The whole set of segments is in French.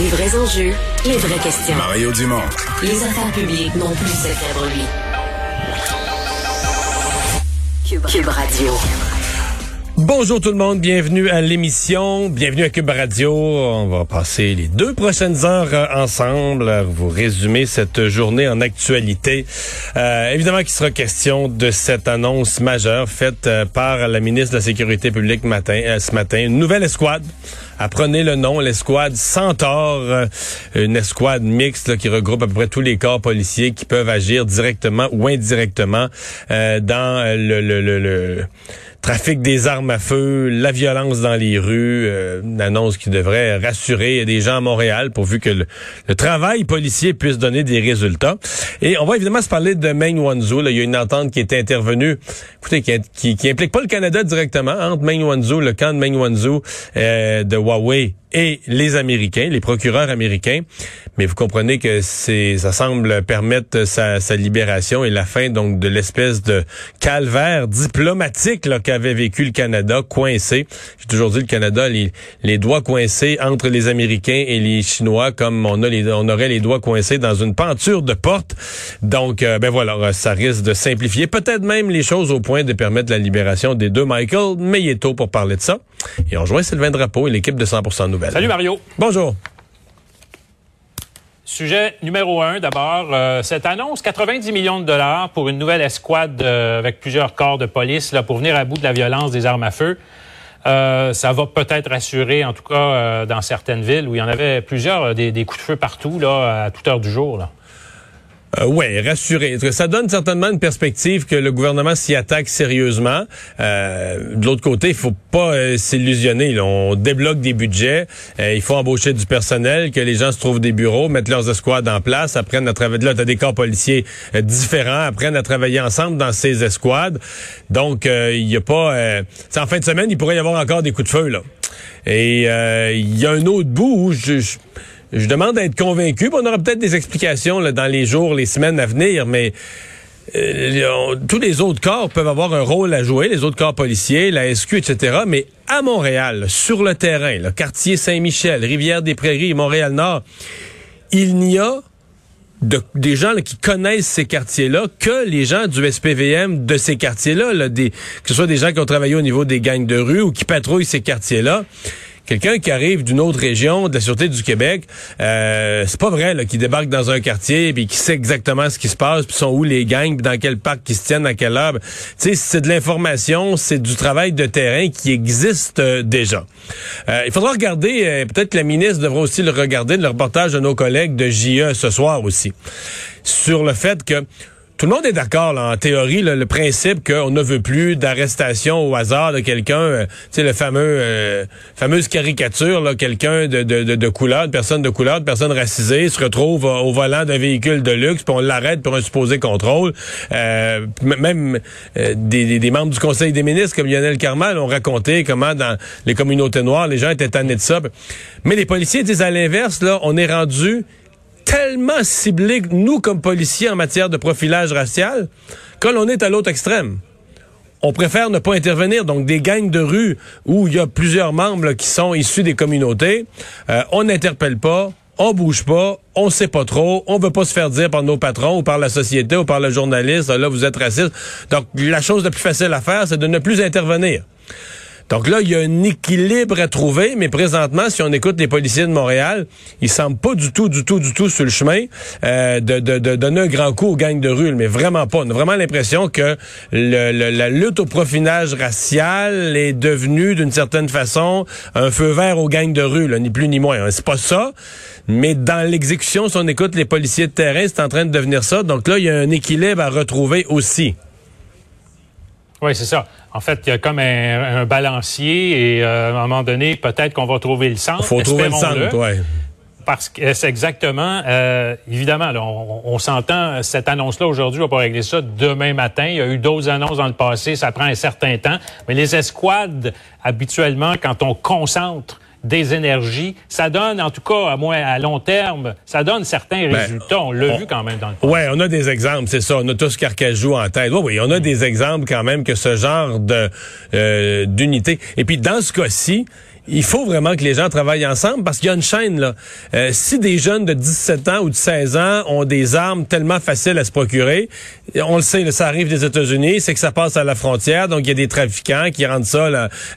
Les vrais enjeux, les vraies questions. Mario Dumont. Les affaires publiques n'ont plus cette lui. Cube, Cube Radio. Bonjour tout le monde, bienvenue à l'émission, bienvenue à Cube Radio. On va passer les deux prochaines heures euh, ensemble à vous résumer cette journée en actualité. Euh, évidemment qu'il sera question de cette annonce majeure faite euh, par la ministre de la Sécurité publique matin, ce matin. Une nouvelle escouade. Apprenez le nom, l'escouade Centaure, une escouade mixte qui regroupe à peu près tous les corps policiers qui peuvent agir directement ou indirectement dans le, le, le, le trafic des armes à feu, la violence dans les rues, euh, une annonce qui devrait rassurer des gens à Montréal pourvu que le, travail policier puisse donner des résultats. Et on va évidemment se parler de Maine Wanzhou. Il y a une entente qui est intervenue, écoutez, qui, qui, implique pas le Canada directement, entre Maine Wanzhou, le camp de Maine Wanzhou euh, de Huawei et les Américains, les procureurs américains. Mais vous comprenez que ça semble permettre sa, sa, libération et la fin donc de l'espèce de calvaire diplomatique qu'avait vécu le Canada, coincé. J'ai toujours dit le Canada, les, les doigts coincés entre les Américains et les Chinois, comme on a les, on aurait les doigts coincés dans une penture de porte. Donc, euh, ben voilà, ça risque de simplifier peut-être même les choses au point de permettre la libération des deux Michael, mais il est tôt pour parler de ça. Et on rejoint Sylvain Drapeau et l'équipe de 100% Nouvelles. Salut Mario. Bonjour. Sujet numéro un, d'abord, euh, cette annonce, 90 millions de dollars pour une nouvelle escouade euh, avec plusieurs corps de police là, pour venir à bout de la violence des armes à feu. Euh, ça va peut-être rassurer, en tout cas dans certaines villes où il y en avait plusieurs, des, des coups de feu partout, là, à toute heure du jour. Là. Euh, ouais, rassuré. Ça donne certainement une perspective que le gouvernement s'y attaque sérieusement. Euh, de l'autre côté, il faut pas euh, s'illusionner. On débloque des budgets, euh, il faut embaucher du personnel, que les gens se trouvent des bureaux, mettre leurs escouades en place, apprennent à travailler. Là, t'as des corps policiers différents, apprennent à travailler ensemble dans ces escouades. Donc, il y a pas. en fin de semaine, il pourrait y avoir encore des coups de feu là. Et il y a un autre bout où je demande à être convaincu. On aura peut-être des explications dans les jours, les semaines à venir, mais euh, tous les autres corps peuvent avoir un rôle à jouer, les autres corps policiers, la SQ, etc. Mais à Montréal, sur le terrain, le quartier Saint-Michel, Rivière-des-Prairies, Montréal-Nord, il n'y a de, des gens qui connaissent ces quartiers-là que les gens du SPVM de ces quartiers-là, là, que ce soit des gens qui ont travaillé au niveau des gangs de rue ou qui patrouillent ces quartiers-là. Quelqu'un qui arrive d'une autre région de la Sûreté du Québec, euh, c'est pas vrai qui débarque dans un quartier puis qui sait exactement ce qui se passe, puis sont où les gangs, puis dans quel parc qui se tiennent, à quelle heure. Tu sais, c'est de l'information, c'est du travail de terrain qui existe euh, déjà. Euh, il faudra regarder, euh, peut-être que la ministre devra aussi le regarder, le reportage de nos collègues de JE ce soir aussi, sur le fait que tout le monde est d'accord, en théorie, le principe qu'on ne veut plus d'arrestation au hasard de quelqu'un, euh, tu le fameux euh, fameuse caricature, là, quelqu'un de, de, de, couleur, de personne de couleur, de personne racisée, se retrouve au volant d'un véhicule de luxe, puis on l'arrête pour un supposé contrôle. Euh, même des, membres du Conseil des ministres, comme Lionel Carmal, ont raconté comment dans les communautés noires, les gens étaient tannés de ça. Mais les policiers disent à l'inverse, là, on est rendu tellement ciblés, nous, comme policiers, en matière de profilage racial, que l'on est à l'autre extrême. On préfère ne pas intervenir. Donc, des gangs de rue où il y a plusieurs membres qui sont issus des communautés, euh, on n'interpelle pas, on bouge pas, on sait pas trop, on veut pas se faire dire par nos patrons ou par la société ou par le journaliste, là, vous êtes raciste. Donc, la chose la plus facile à faire, c'est de ne plus intervenir. Donc là, il y a un équilibre à trouver, mais présentement, si on écoute les policiers de Montréal, ils semblent pas du tout, du tout, du tout sur le chemin euh, de, donner un grand coup aux gangs de rue, mais vraiment pas. On a vraiment l'impression que le, la lutte au profinage racial est devenue, d'une certaine façon, un feu vert aux gangs de rue, là, ni plus ni moins. C'est pas ça, mais dans l'exécution, si on écoute les policiers de terrain, c'est en train de devenir ça. Donc là, il y a un équilibre à retrouver aussi. Oui, c'est ça. En fait, il y a comme un, balancier et euh, à un moment donné, peut-être qu'on va trouver le centre. Il faut trouver le centre, oui. Parce que c'est exactement, euh, évidemment, on, s'entend, cette annonce-là aujourd'hui, on va pas régler ça demain matin. Il y a eu d'autres annonces dans le passé, ça prend un certain temps. Mais les escouades, habituellement, quand on concentre des énergies. Ça donne, en tout cas, à moins à long terme, ça donne certains ben, résultats. On l'a vu quand même dans le. Oui, on a des exemples, c'est ça. On a tous Carcajou en tête. Oui, oui, on a des exemples quand même que ce genre de euh, d'unité. Et puis dans ce cas-ci, il faut vraiment que les gens travaillent ensemble parce qu'il y a une chaîne là. Euh, si des jeunes de 17 ans ou de 16 ans ont des armes tellement faciles à se procurer, on le sait, ça arrive des États-Unis, c'est que ça passe à la frontière, donc il y a des trafiquants qui rendent ça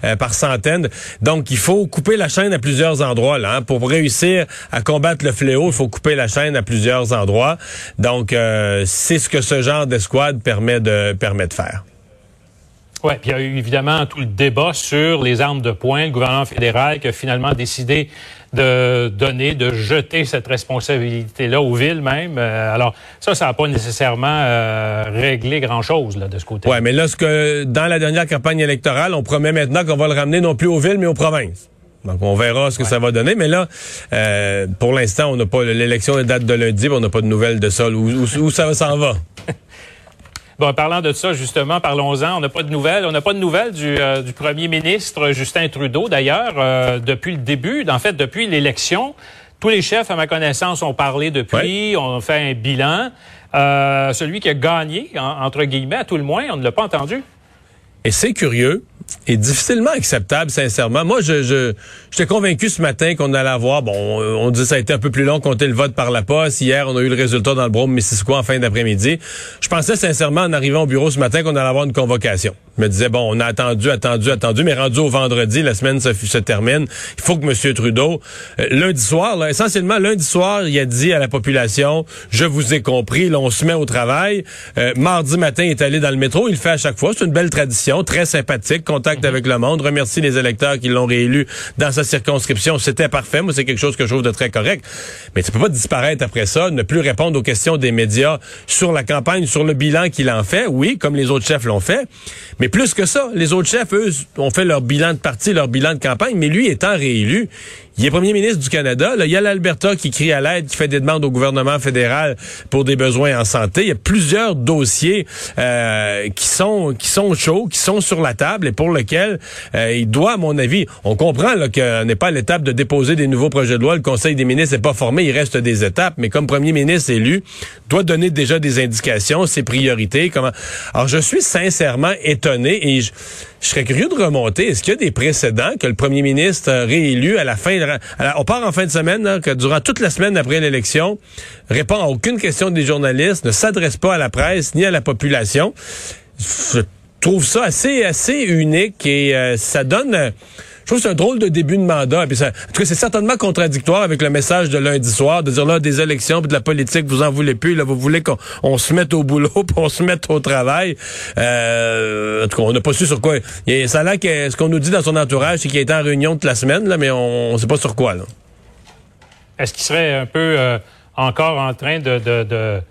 euh, par centaines. Donc il faut couper la chaîne à plusieurs endroits là. Hein. Pour réussir à combattre le fléau, il faut couper la chaîne à plusieurs endroits. Donc euh, c'est ce que ce genre d'escouade permet permet de faire. Oui, puis il y a eu évidemment tout le débat sur les armes de poing, le gouvernement fédéral qui a finalement décidé de donner, de jeter cette responsabilité-là aux villes même. Euh, alors ça, ça n'a pas nécessairement euh, réglé grand-chose de ce côté. Oui, mais là, ce que dans la dernière campagne électorale, on promet maintenant qu'on va le ramener non plus aux villes, mais aux provinces. Donc, on verra ce que ça va donner. Mais là, euh, pour l'instant, on n'a pas l'élection date de lundi, on n'a pas de nouvelles de ça. Où, où, où ça s'en va? Bon, parlant de ça, justement, parlons-en. On n'a pas de nouvelles. On n'a pas de nouvelles du, euh, du, premier ministre Justin Trudeau, d'ailleurs, euh, depuis le début, en fait, depuis l'élection. Tous les chefs, à ma connaissance, ont parlé depuis, ont fait un bilan. Euh, celui qui a gagné, entre guillemets, à tout le moins, on ne l'a pas entendu? Et c'est curieux et difficilement acceptable, sincèrement. Moi, je, je j'étais convaincu ce matin qu'on allait avoir, bon, on, dit ça a été un peu plus long, compter le vote par la poste. Hier, on a eu le résultat dans le Brome Missisquoi en fin d'après-midi. Je pensais sincèrement, en arrivant au bureau ce matin, qu'on allait avoir une convocation. Je me disais, bon, on a attendu, attendu, attendu, mais rendu au vendredi, la semaine se, se termine. Il faut que M. Trudeau, euh, lundi soir, là, essentiellement lundi soir, il a dit à la population, je vous ai compris, là, on se met au travail. Euh, mardi matin, il est allé dans le métro, il le fait à chaque fois. C'est une belle tradition, très sympathique, contact avec le monde, remercie les électeurs qui l'ont réélu dans sa circonscription. C'était parfait. Moi, c'est quelque chose que je trouve de très correct. Mais tu peux pas disparaître après ça, ne plus répondre aux questions des médias sur la campagne, sur le bilan qu'il en fait. Oui, comme les autres chefs l'ont fait. Mais plus que ça, les autres chefs, eux, ont fait leur bilan de parti, leur bilan de campagne, mais lui étant réélu, il est premier ministre du Canada. Là, il y a l'Alberta qui crie à l'aide, qui fait des demandes au gouvernement fédéral pour des besoins en santé. Il y a plusieurs dossiers euh, qui sont qui sont chauds, qui sont sur la table et pour lesquels euh, il doit, à mon avis, on comprend qu'on n'est pas à l'étape de déposer des nouveaux projets de loi. Le Conseil des ministres n'est pas formé, il reste des étapes. Mais comme premier ministre élu, doit donner déjà des indications, ses priorités. Comment Alors, je suis sincèrement étonné et je, je serais curieux de remonter. Est-ce qu'il y a des précédents que le premier ministre réélu à la fin, de, on part en fin de semaine, que durant toute la semaine après l'élection, répond à aucune question des journalistes, ne s'adresse pas à la presse ni à la population. Je trouve ça assez, assez unique et euh, ça donne trouve que c'est un drôle de début de mandat. En tout cas, c'est certainement contradictoire avec le message de lundi soir, de dire là, des élections, puis de la politique, vous en voulez plus. Là, vous voulez qu'on se mette au boulot, puis on se mette au travail. Euh, en tout cas, on n'a pas su sur quoi. Il ça là que ce qu'on nous dit dans son entourage, c'est qu'il a été en réunion toute la semaine, là, mais on ne sait pas sur quoi. Là. Est-ce qu'il serait un peu euh, encore en train de, de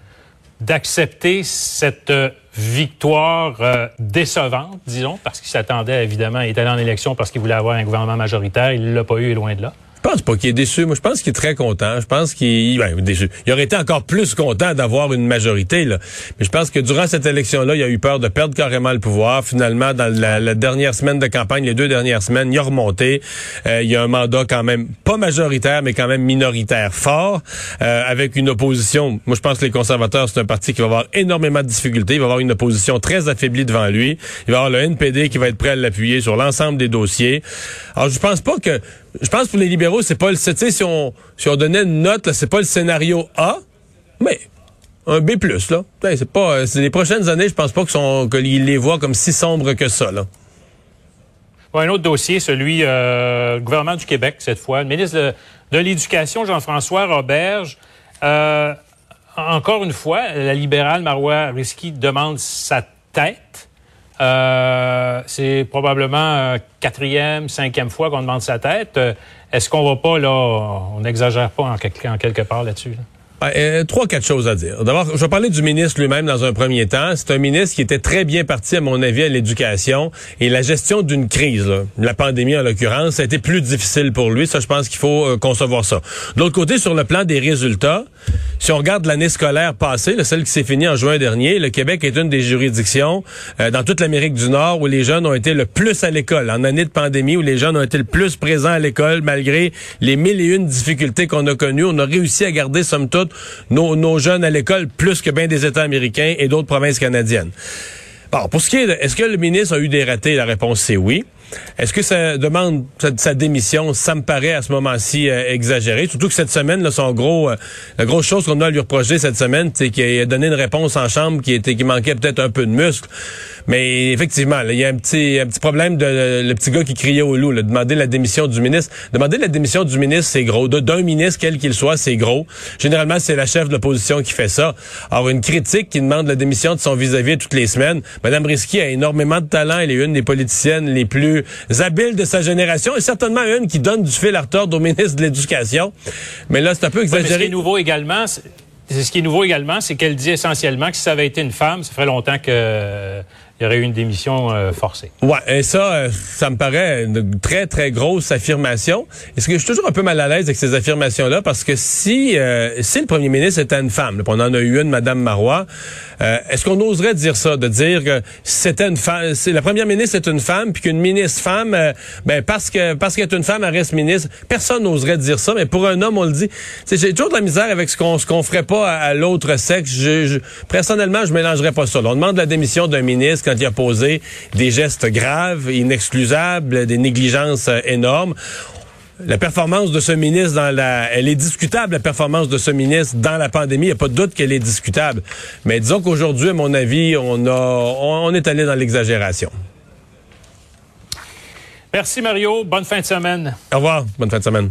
d'accepter cette euh, victoire euh, décevante, disons, parce qu'il s'attendait évidemment, il était allé en élection parce qu'il voulait avoir un gouvernement majoritaire. Il l'a pas eu, et loin de là. Je pense pas qu'il est déçu. Moi, je pense qu'il est très content. Je pense qu'il ben, déçu. Il aurait été encore plus content d'avoir une majorité. Là. Mais je pense que durant cette élection-là, il a eu peur de perdre carrément le pouvoir. Finalement, dans la, dernière semaine de campagne, les deux dernières semaines, il a remonté. Euh, il y a un mandat quand même pas majoritaire, mais quand même minoritaire fort, euh, avec une opposition. Moi, je pense que les conservateurs, c'est un parti qui va avoir énormément de difficultés. Il va avoir une opposition très affaiblie devant lui. Il va avoir le NPD qui va être prêt à l'appuyer sur l'ensemble des dossiers. Alors, je pense pas que je pense pour les libéraux, c'est pas le, si on, si on donnait une note, c'est pas le scénario A, mais un B+, là. c'est pas, c'est les prochaines années, je pense pas qu'ils les voient comme si sombres que ça, là. un autre dossier, celui euh, du gouvernement du Québec, cette fois. Le ministre de, de l'Éducation, Jean-François Roberge, euh, encore une fois, la libérale Marois Risky demande sa tête. Euh, c'est probablement quatrième, cinquième fois qu'on demande sa tête. Euh, est-ce qu'on va pas, là, on n'exagère pas en quelque, part là-dessus? là? dessus euh, trois, quatre choses à dire. D'abord, je vais parler du ministre lui-même dans un premier temps. C'est un ministre qui était très bien parti, à mon avis, à l'éducation. Et la gestion d'une crise, la pandémie en l'occurrence, ça a été plus difficile pour lui. Ça, je pense qu'il faut euh, concevoir ça. De l'autre côté, sur le plan des résultats, si on regarde l'année scolaire passée, celle qui s'est finie en juin dernier, le Québec est une des juridictions euh, dans toute l'Amérique du Nord où les jeunes ont été le plus à l'école. En année de pandémie, où les jeunes ont été le plus présents à l'école, malgré les mille et une difficultés qu'on a connues. On a réussi à garder, somme toute, nos, jeunes à l'école plus que bien des États américains et d'autres provinces canadiennes. Bon, pour ce qui est de, est-ce que le ministre a eu des ratés? La réponse, c'est oui. Est-ce que ça demande sa, démission? Ça me paraît à ce moment-ci euh, exagéré. Surtout que cette semaine, là, son gros, euh, la grosse chose qu'on a à lui reprocher cette semaine, c'est qu'il a donné une réponse en chambre qui était qui manquait peut-être un peu de muscle. Mais effectivement, il y a un petit, un petit problème de le petit gars qui criait au loup, là, demander la démission du ministre. Demander la démission du ministre, c'est gros. D'un ministre, quel qu'il soit, c'est gros. Généralement, c'est la chef de l'opposition qui fait ça. Alors, une critique qui demande la démission de son vis-à-vis toutes les semaines. Madame Risky a énormément de talent. Elle est une des politiciennes les plus habiles de sa génération et certainement une qui donne du fil à retordre au ministre de l'Éducation. Mais là, c'est un peu exagéré. ce qui est nouveau également, ce qui est nouveau également, c'est qu'elle dit essentiellement que si ça avait été une femme, ça ferait longtemps que il y aurait eu une démission euh, forcée. Ouais, et ça, euh, ça me paraît une très, très grosse affirmation. Est-ce que je suis toujours un peu mal à l'aise avec ces affirmations-là? Parce que si, euh, si le premier ministre était une femme, là, on en a eu une, Madame Marois, est-ce qu'on oserait dire ça? De dire que c'était une femme, c'est la première ministre est une femme, puis qu'une ministre femme, ben parce que parce qu'elle est une femme, elle reste ministre. Personne n'oserait dire ça, mais pour un homme, on le dit. J'ai toujours de la misère avec ce qu'on ce qu'on ferait pas à, l'autre sexe. Je, personnellement, je mélangerais pas ça. on demande la démission d'un ministre quand il a posé des gestes graves, inexcusables, des négligences euh, énormes. La performance de ce ministre dans la, elle est discutable, la performance de ce ministre dans la pandémie. Il n'y a pas de doute qu'elle est discutable. Mais disons qu'aujourd'hui, à mon avis, on a, on est allé dans l'exagération. Merci Mario. Bonne fin de semaine. Au revoir. Bonne fin de semaine.